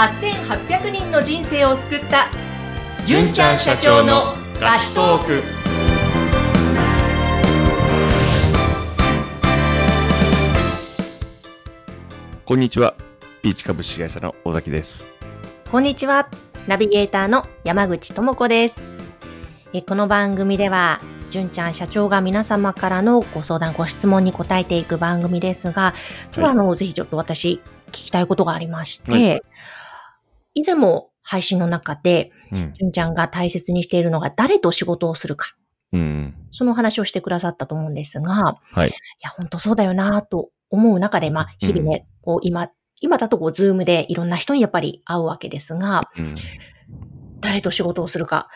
8800人の人生を救った純ちゃん社長のラストークこんにちは。ピーチ株式会社の尾崎です。こんにちは。ナビゲーターの山口智子です。えこの番組では、純ちゃん社長が皆様からのご相談、ご質問に答えていく番組ですが、今日はあの、ぜひちょっと私聞きたいことがありまして、はい以前も配信の中で、うん。純ちゃんが大切にしているのが誰と仕事をするか、うん。その話をしてくださったと思うんですが、はい。いや、本当そうだよなと思う中で、まあ、日々ね、こう、今、今だとこう、ズームでいろんな人にやっぱり会うわけですが、うん。誰と仕事をするか、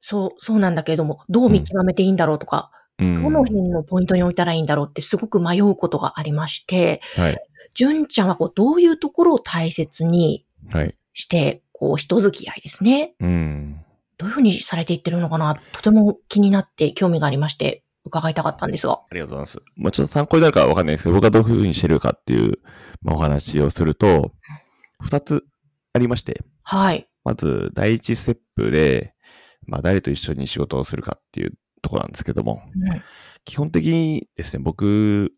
そう、そうなんだけれども、どう見極めていいんだろうとか、うん。どの辺のポイントに置いたらいいんだろうってすごく迷うことがありまして、はい。純ちゃんはこう、どういうところを大切にはい。して、こう、人付き合いですね。うん。どういうふうにされていってるのかな、とても気になって興味がありまして、伺いたかったんですが。ありがとうございます。まあちょっと参考になるかわかんないですけど、僕がどういうふうにしてるかっていう、まあ、お話をすると、二つありまして、はい。まず、第一ステップで、まあ、誰と一緒に仕事をするかっていうところなんですけども、うん基本的にですね、僕、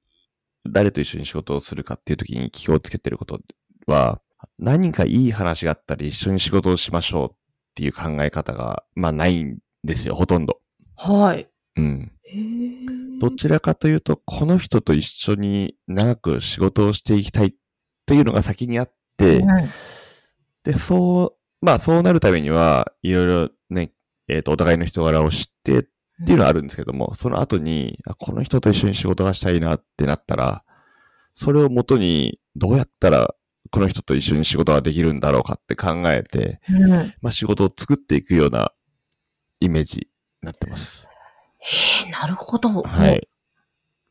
誰と一緒に仕事をするかっていう時に気をつけてることは、何かいい話があったら一緒に仕事をしましょうっていう考え方が、まあないんですよ、ほとんど。はい。うん。どちらかというと、この人と一緒に長く仕事をしていきたいっていうのが先にあって、うんで、そう、まあそうなるためには、いろいろね、えっ、と、お互いの人柄を知ってっていうのはあるんですけども、その後に、あこの人と一緒に仕事がしたいなってなったら、それをもとに、どうやったらこの人と一緒に仕事ができるんだろうかって考えて、うんまあ仕事を作っていくようなイメージになってます。へえ、なるほど。はい。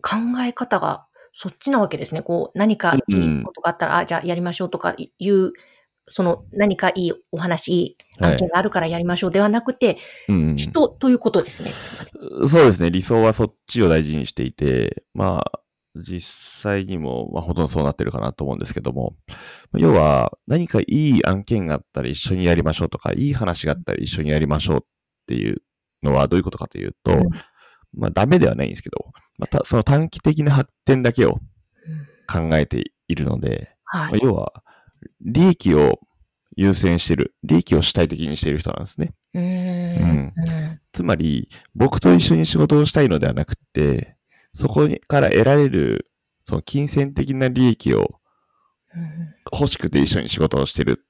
考え方がそっちなわけですね。こう、何かいいことがあったら、あ、じゃあやりましょうとかいう、その何かいいお話、いい案件があるからやりましょうではなくて、うん、人ということですね。つまりそうですね。理想はそっちを大事にしていて、まあ、実際にも、まあ、ほとんどそうなってるかなと思うんですけども、要は、何かいい案件があったら一緒にやりましょうとか、いい話があったら一緒にやりましょうっていうのはどういうことかというと、うん。まあ、ダメではないんですけど、また、その短期的な発展だけをうん。考えているので、はい。まあ要は、利益を優先している、利益を主体的にしている人なんですね。うん。つまり、僕と一緒に仕事をしたいのではなくて、そこから得られる、その金銭的な利益をうん欲しくて一緒に仕事をしてるっ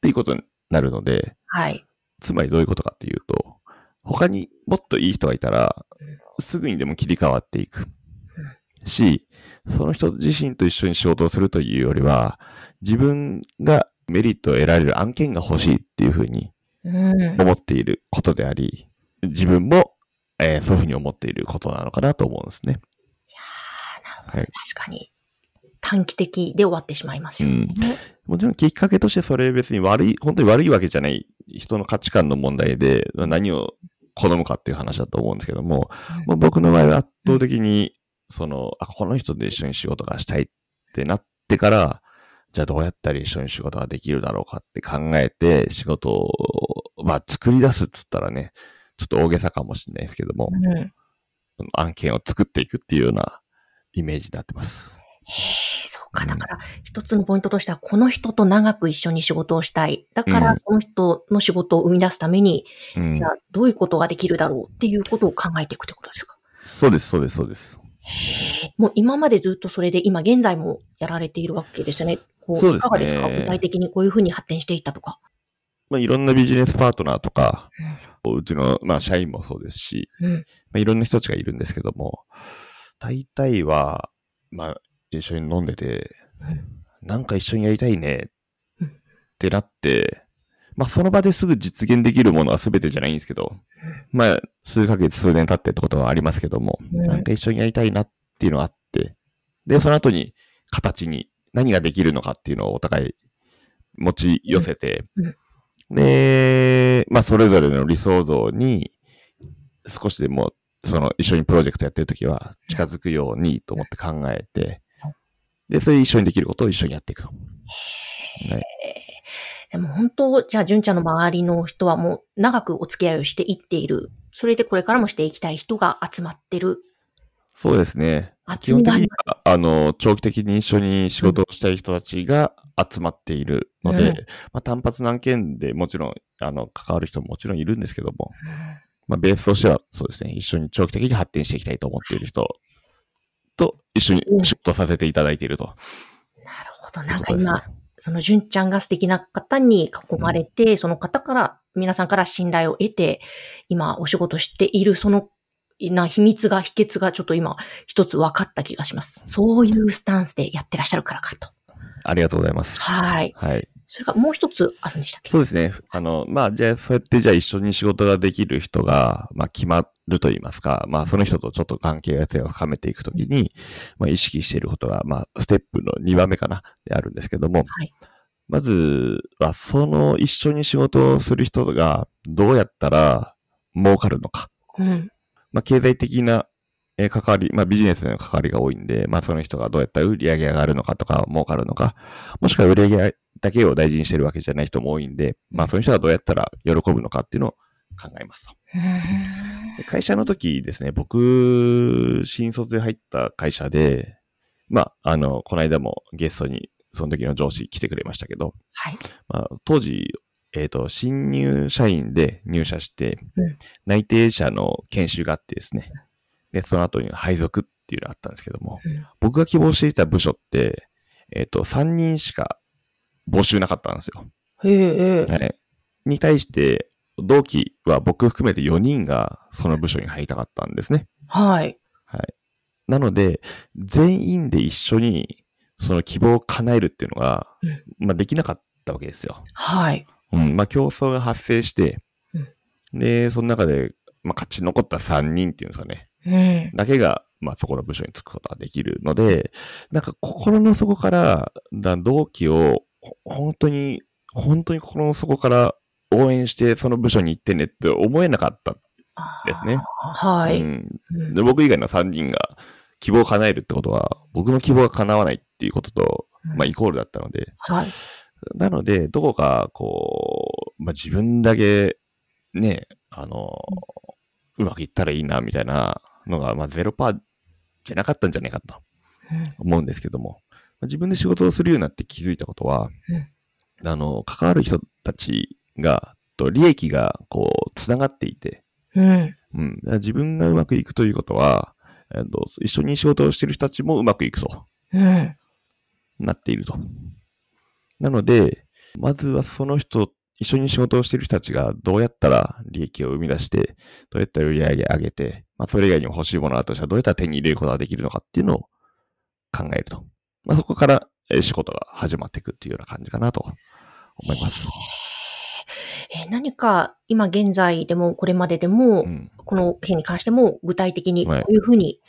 ていうことになるので、はい。つまりどういうことかっていうと、他にもっといい人がいたら、すぐにでも切り替わっていく。し、その人自身と一緒に仕事をするというよりは、自分がメリットを得られる案件が欲しいっていうふうにうん。思っていることであり、自分も、えーそういうふうに思っていることなのかなと思うんですね。はい確かに。短期的で終わってしまいますよね。もちろんきっかけとしてそれ別に悪い、本当に悪いわけじゃない人の価値観の問題で何を好むかっていう話だと思うんですけども、まあ、僕の場合は圧倒的に、その、あ、この人と一緒に仕事がしたいってなってから、じゃあどうやったら一緒に仕事ができるだろうかって考えて仕事を、まあ作り出すっつったらね、ちょっと大げさかもしれないですけども、うん案件を作っていくっていうようなイメージになってます。へえ、そうか。だから、一つのポイントとしては、この人と長く一緒に仕事をしたい。だかうんら、この人の仕事を生み出すために、うんじゃあ、どういうことができるだろうっていうことを考えていくってことですか？そうです、そうです、そうです。もう今までずっとそれで、今現在もやられているわけですよね。こそうですねいかがですか？具体的にこういうふうに発展していったとか。まあ、いろんなビジネスパートナーとか、うちの、まあ、社員もそうですし、うん。まあ、いろんな人たちがいるんですけども、大体は、まあ、一緒に飲んでて、なんか一緒にやりたいねうん。ってなって、まあ、その場ですぐ実現できるものは全てじゃないんですけど、まあ、数ヶ月、数年経ってってことはありますけども、うん。なんか一緒にやりたいなっていうのがあって、で、その後に形に何ができるのかっていうのをお互い持ち寄せて、うんで、まあ、それぞれの理想像に少しでも、その一緒にプロジェクトやってるときは近づくようにと思って考えて、で、それ一緒にできることを一緒にやっていくと。はい。でも本当、じゃあ、純ちゃんの周りの人はもう長くお付き合いをしていっている。それでこれからもしていきたい人が集まってる。そうですね。基本的には、あの、長期的に一緒に仕事をしたい人たちが集まっているので、うんまあ、単発何件でもちろん、あの、関わる人ももちろんいるんですけども、す。まあ、ベースとしてはそうですね、一緒に長期的に発展していきたいと思っている人と一緒に仕事させていただいていると。なるほど。いなんかうことですね今、その純ちゃんが素敵な方に囲まれて、その方から、皆さんから信頼を得て、今お仕事している、その、な秘密が、秘訣がちょっと今一つ分かった気がします。そういうスタンスでやってらっしゃるからかと。ありがとうございます。はい。はい。それからもう一つあるんでしたっけ？そうですね。あの、まあ、じゃあ、そうやってじゃあ一緒に仕事ができる人が、まあ、決まると言いますか、まあ、その人とちょっと関係性を深めていくときに、まあ、意識していることが、まあ、ステップの2番目かな、であるんですけども、はい。まずは、その一緒に仕事をする人が、どうやったら儲かるのか。うん。まあ、経済的なえー関わり、まあ、ビジネスの関わりが多いんで、まあ、その人がどうやったら売り上げ上がるのかとか、儲かるのか、もしくは売り上げだけを大事にしてるわけじゃない人も多いんで、まあ、その人がどうやったら喜ぶのかっていうのを考えますと。で会社の時ですね、僕、新卒で入った会社で、まあ、あの、この間もゲストに、その時の上司来てくれましたけど、はい。まあ、当時、えっ、と、新入社員で入社して、うん内定者の研修があってですね。で、その後に配属っていうのがあったんですけども、うん僕が希望していた部署って、えっ、と、3人しか募集なかったんですよ。へえ、ええ。はい。に対して、同期は僕含めて4人がその部署に入りたかったんですね。はい。はい。なので、全員で一緒にその希望を叶えるっていうのが、まあできなかったわけですよ。はい。うん、まあ競争が発生して、うんで、その中で、まあ勝ち残った3人っていうんですかね、うん。だけが、まあそこの部署に就くことができるので、なんか心の底から、だ同期を、ほ本当に、本当に心の底から応援してその部署に行ってねって思えなかったですね。はい。うん、うんで僕以外の3人が希望を叶えるってことは、僕の希望が叶わないっていうことと、まあイコールだったので、はい。なので、どこか、こう、まあ、自分だけ、ね、あの、うまくいったらいいな、みたいなのが、まあ、ゼロパーじゃなかったんじゃないかと思うんですけども、まあ自分で仕事をするようになって気づいたことは、あの、関わる人たちが、と利益が、こう、つながっていて、うん。自分がうまくいくということは、えっと、一緒に仕事をしている人たちもうまくいくと。うん。なっていると。なので、まずはその人、一緒に仕事をしている人たちがどうやったら利益を生み出して、どうやったら売り上げ上げて、まあそれ以外にも欲しいものがあるとしたらどうやったら手に入れることができるのかっていうのを考えると。まあそこからえー仕事が始まっていくっていうような感じかなと思います。えー何か、今現在でも、これまででも、うん。この件に関しても、具体的にこはいういうふうに、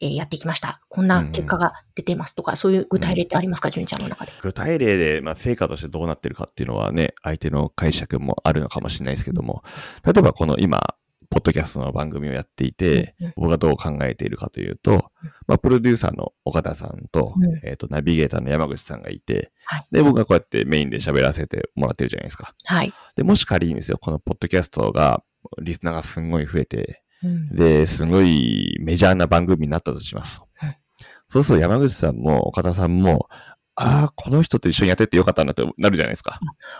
えーやってきました。こんな結果が出てますとか、そういう具体例ってありますか、純ちゃんの中で。具体例で、まあ、成果としてどうなってるかっていうのはね、相手の解釈もあるのかもしれないですけども、例えばこの今、ポッドキャストの番組をやっていて、うん僕がどう考えているかというと、まあ、プロデューサーの岡田さんと、うんえっ、と、ナビゲーターの山口さんがいて、はいで、僕がこうやってメインで喋らせてもらってるじゃないですか。はい。で、もし仮にですよ、このポッドキャストが、リスナーがすんごい増えて、うんで、すごいメジャーな番組になったとしますうん。そうすると山口さんも岡田さんも、ああ、この人と一緒にやってってよかったなってなるじゃないですか。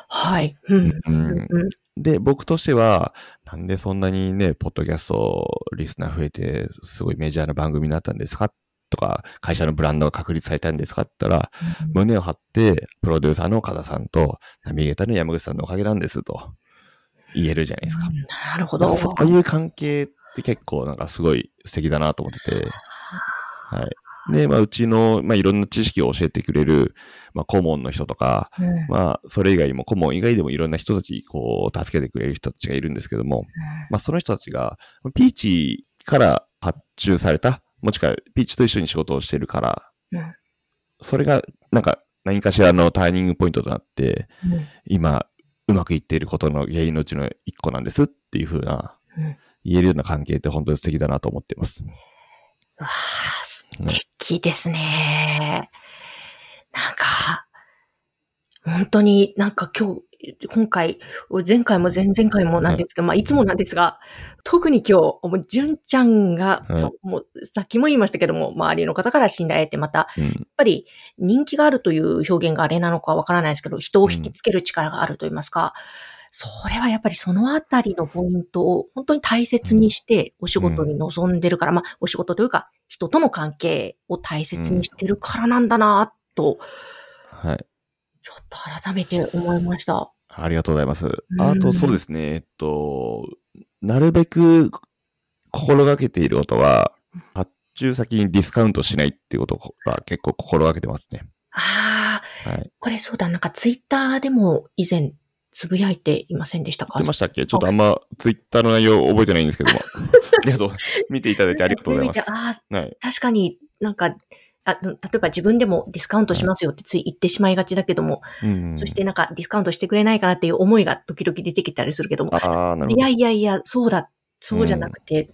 はい。うん。ううんん、で、僕としては、なんでそんなにね、ポッドキャストリスナー増えて、すごいメジャーな番組になったんですかとか、会社のブランドが確立されたんですかって言ったら、胸を張って、プロデューサーの岡田さんと、ナビゲーターの山口さんのおかげなんですと言えるじゃないですか。うんなるほど。そういう関係って結構なんかすごい素敵だなと思ってて、はい。で、まあ、うちの、まあ、いろんな知識を教えてくれる、まあ、顧問の人とか、うん。まあ、それ以外にも、顧問以外でもいろんな人たち、こう、助けてくれる人たちがいるんですけども、まあ、その人たちが、ピーチから発注された、もしくは、ピーチと一緒に仕事をしてるから、うん。それが、なんか、何かしらのターニングポイントとなって、うん。今、うまくいっていることの原因のうちの一個なんですっていう風な、うん言えるような関係って本当に素敵だなと思っています。わあ、素敵ですね。なんか、本当になんか今日今回、前回も前々回もなんですけど、まあ、いつもなんですが、特に今日、もう、純ちゃんが、はいもう、さっきも言いましたけども、周りの方から信頼を得て、また、うんやっぱり人気があるという表現があれなのかわからないですけど、人を引きつける力があると言いますか、それはやっぱりそのあたりのポイントを本当に大切にしてお仕事に臨んでるから、まあお仕事というか人との関係を大切にしてるからなんだなと、はい。ちょっと改めて思いました。ありがとうございます。んあと、そうですね。えっと、なるべく心がけていることは、発注先にディスカウントしないっていうことは結構心がけてますね。ああ、はい。これそうだ、なんかツイッターでも以前つぶやいていませんでしたか？言ってましたっけ？ちょっとあんまツイッターの内容覚えてないんですけども。ありがとう。見ていただいてありがとうございます。ああ、はい。確かになんか、あ例えば自分でもディスカウントしますよってつい言ってしまいがちだけども、うんそしてなんかディスカウントしてくれないかなっていう思いが時々出てきたりするけども、ああ、なるほど。いやいやいや、そうだ、そうじゃなくて、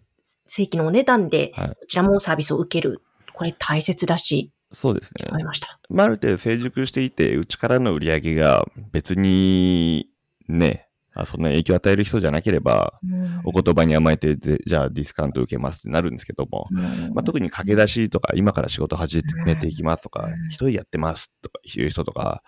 正規のお値段ではいこちらもサービスを受ける。これ大切だし、そうですね。ました。まあ、ある程度成熟していて、うちからの売り上げが別に、ね、あそんな影響を与える人じゃなければ、うんお言葉に甘えて、ぜじゃあディスカウント受けますってなるんですけども、まあ、特に駆け出しとか、今から仕事始めていきますとかうん、一人やってますとかいう人とか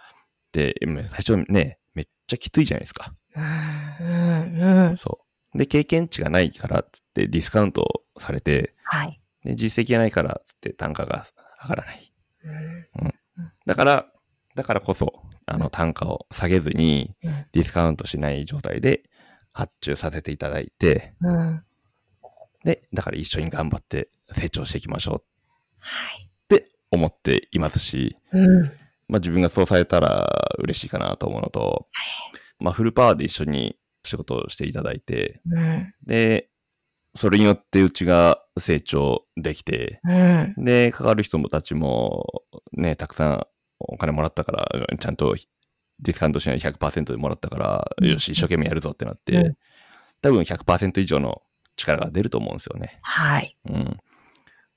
って、うん最初ね、めっちゃきついじゃないですか。うんうんうんそう。で、経験値がないからっつってディスカウントされて、はい。で実績がないからっつって単価が上がらない。うん。だから、だからこそ、あの、単価を下げずに、うん。ディスカウントしない状態で発注させていただいて、うん。で、だから一緒に頑張って成長していきましょう。はい。って思っていますし、うん。まあ自分がそうされたら嬉しいかなと思うのと、まあフルパワーで一緒に仕事をしていただいて、うん。で、それによってうちが成長できて、うんで、関わる人たちもね、たくさんお金もらったから、ちゃんとディスカウントしない100%でもらったから、うんよし、一生懸命やるぞってなって、うん多分100%以上の力が出ると思うんですよね。はい。うん。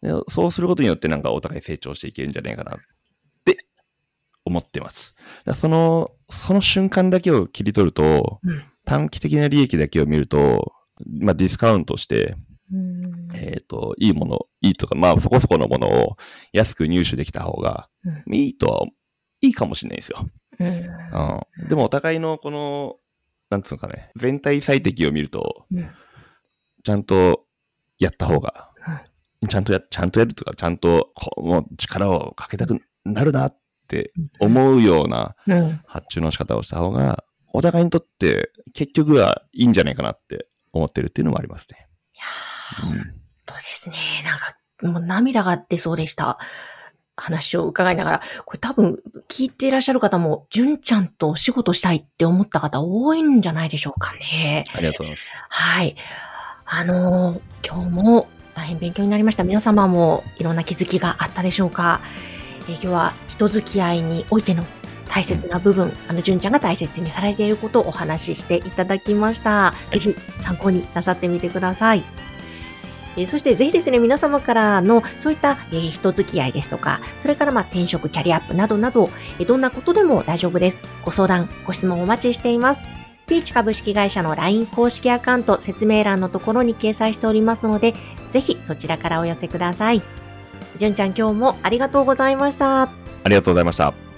でそうすることによってなんかお互い成長していけるんじゃないかなって思ってます。だその、その瞬間だけを切り取ると、うん短期的な利益だけを見ると、まあディスカウントして、うん。えっ、と、いいもの、いいとか、まあそこそこのものを安く入手できた方が、うん。いいとは、いいかもしれないですよ。うん。うん。でもお互いのこの、なんつうのかね、全体最適を見ると、うん。ちゃんとやった方が、ちゃんとや、ちゃんとやるとか、ちゃんと、こう、もう力をかけたくなるなって思うようなうん。発注の仕方をした方が、お互いにとって結局はいいんじゃないかなって思ってるっていうのもありますね。いやーうんそうですね。なんか、もう涙が出そうでした。話を伺いながら、これ多分聞いていらっしゃる方も、純ちゃんとお仕事したいって思った方多いんじゃないでしょうかね。ありがとうございます。はい。あのー今日も大変勉強になりました。皆様もいろんな気づきがあったでしょうか。えー今日は人付き合いにおいての大切な部分、あの、純ちゃんが大切にされていることをお話ししていただきました。ぜひ参考になさってみてください。えーそしてぜひですね、皆様からのそういった、えー人付き合いですとか、それからまあ転職、キャリアアップなどなど、えーどんなことでも大丈夫です。ご相談、ご質問お待ちしています。ピーチ株式会社の LINE 公式アカウント説明欄のところに掲載しておりますので、ぜひそちらからお寄せください。純ちゃん今日もありがとうございました。ありがとうございました。